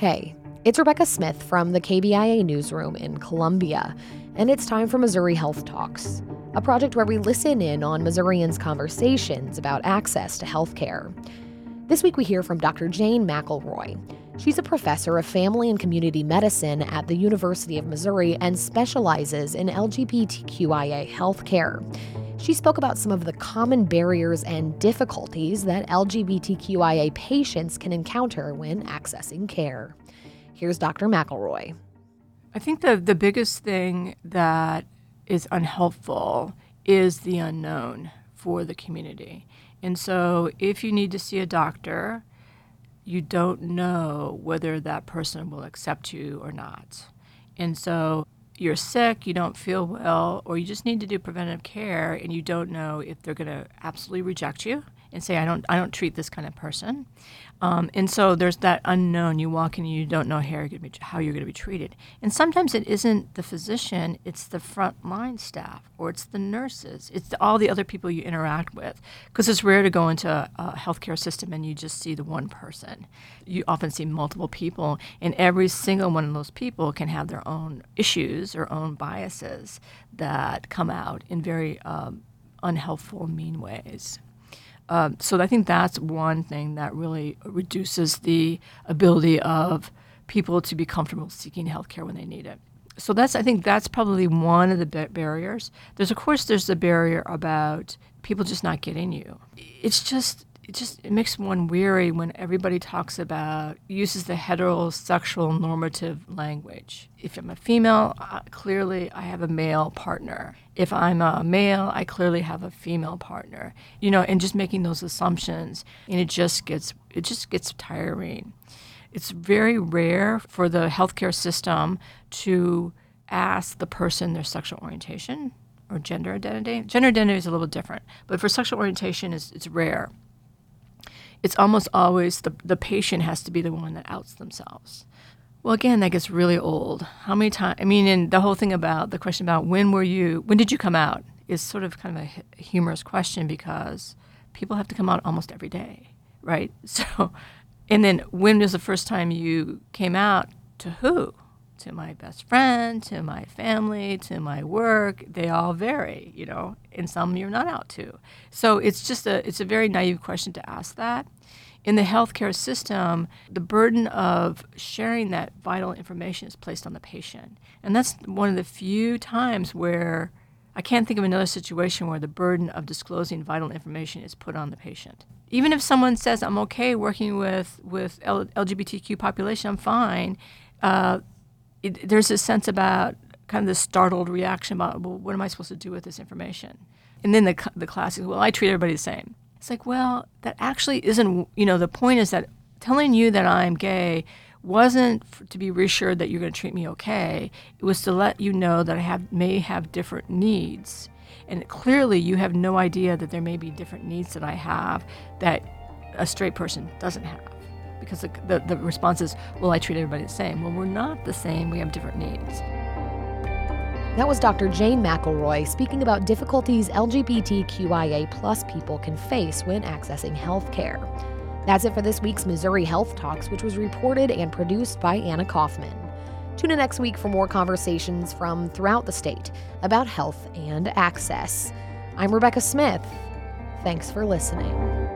Hey, it's Rebecca Smith from the KBIA newsroom in Columbia, and it's time for Missouri Health Talks, a project where we listen in on Missourians' conversations about access to health care. This week we hear from Dr. Jane McElroy. She's a professor of family and community medicine at the University of Missouri and specializes in LGBTQIA healthcare. She spoke about some of the common barriers and difficulties that LGBTQIA patients can encounter when accessing care. Here's Dr. McElroy. I think the, the biggest thing that is unhelpful is the unknown for the community. And so if you need to see a doctor, you don't know whether that person will accept you or not. And so you're sick, you don't feel well, or you just need to do preventive care and you don't know if they're going to absolutely reject you and say, I don't, I don't treat this kind of person. Um, and so there's that unknown. You walk in and you don't know how you're going to be, treated. And sometimes it isn't the physician; it's the frontline staff, or it's the nurses, it's the, all the other people you interact with. Because it's rare to go into a healthcare system and you just see the one person. You often see multiple people, and every single one of those people can have their own issues or own biases that come out in very um, unhelpful, mean ways. Um, so I think that's one thing that really reduces the ability of people to be comfortable seeking health care when they need it. So that's I think that's probably one of the barriers. There's of course there's the barrier about people just not getting you. It's just it just it makes one weary when everybody talks about uses the heterosexual normative language. If I'm a female, uh, clearly I have a male partner. If I'm a male, I clearly have a female partner. You know, and just making those assumptions, and it just gets it just gets tiring. It's very rare for the healthcare system to ask the person their sexual orientation or gender identity. Gender identity is a little different, but for sexual orientation, it's, it's rare it's almost always the, the patient has to be the one that outs themselves. Well, again, that gets really old. How many times? I mean, and the whole thing about the question about when were you, when did you come out is sort of kind of a humorous question because people have to come out almost every day, right? So, and then when was the first time you came out to who? To my best friend, to my family, to my work. They all vary, you know, and some you're not out to. So it's just a it's a very naive question to ask that. In the healthcare system, the burden of sharing that vital information is placed on the patient. And that's one of the few times where I can't think of another situation where the burden of disclosing vital information is put on the patient. Even if someone says, I'm okay working with, with L- LGBTQ population, I'm fine, uh, it, there's a sense about kind of the startled reaction about, well, what am I supposed to do with this information? And then the, the classic, well, I treat everybody the same. It's like, well, that actually isn't, you know, the point is that telling you that I'm gay wasn't to be reassured that you're going to treat me okay. It was to let you know that I have may have different needs. And clearly you have no idea that there may be different needs that I have that a straight person doesn't have because the, the, the response is, well, I treat everybody the same. Well, we're not the same, we have different needs. That was Dr. Jane McElroy speaking about difficulties LGBTQIA plus people can face when accessing health care. That's it for this week's Missouri Health Talks, which was reported and produced by Anna Kaufman. Tune in next week for more conversations from throughout the state about health and access. I'm Rebecca Smith. Thanks for listening.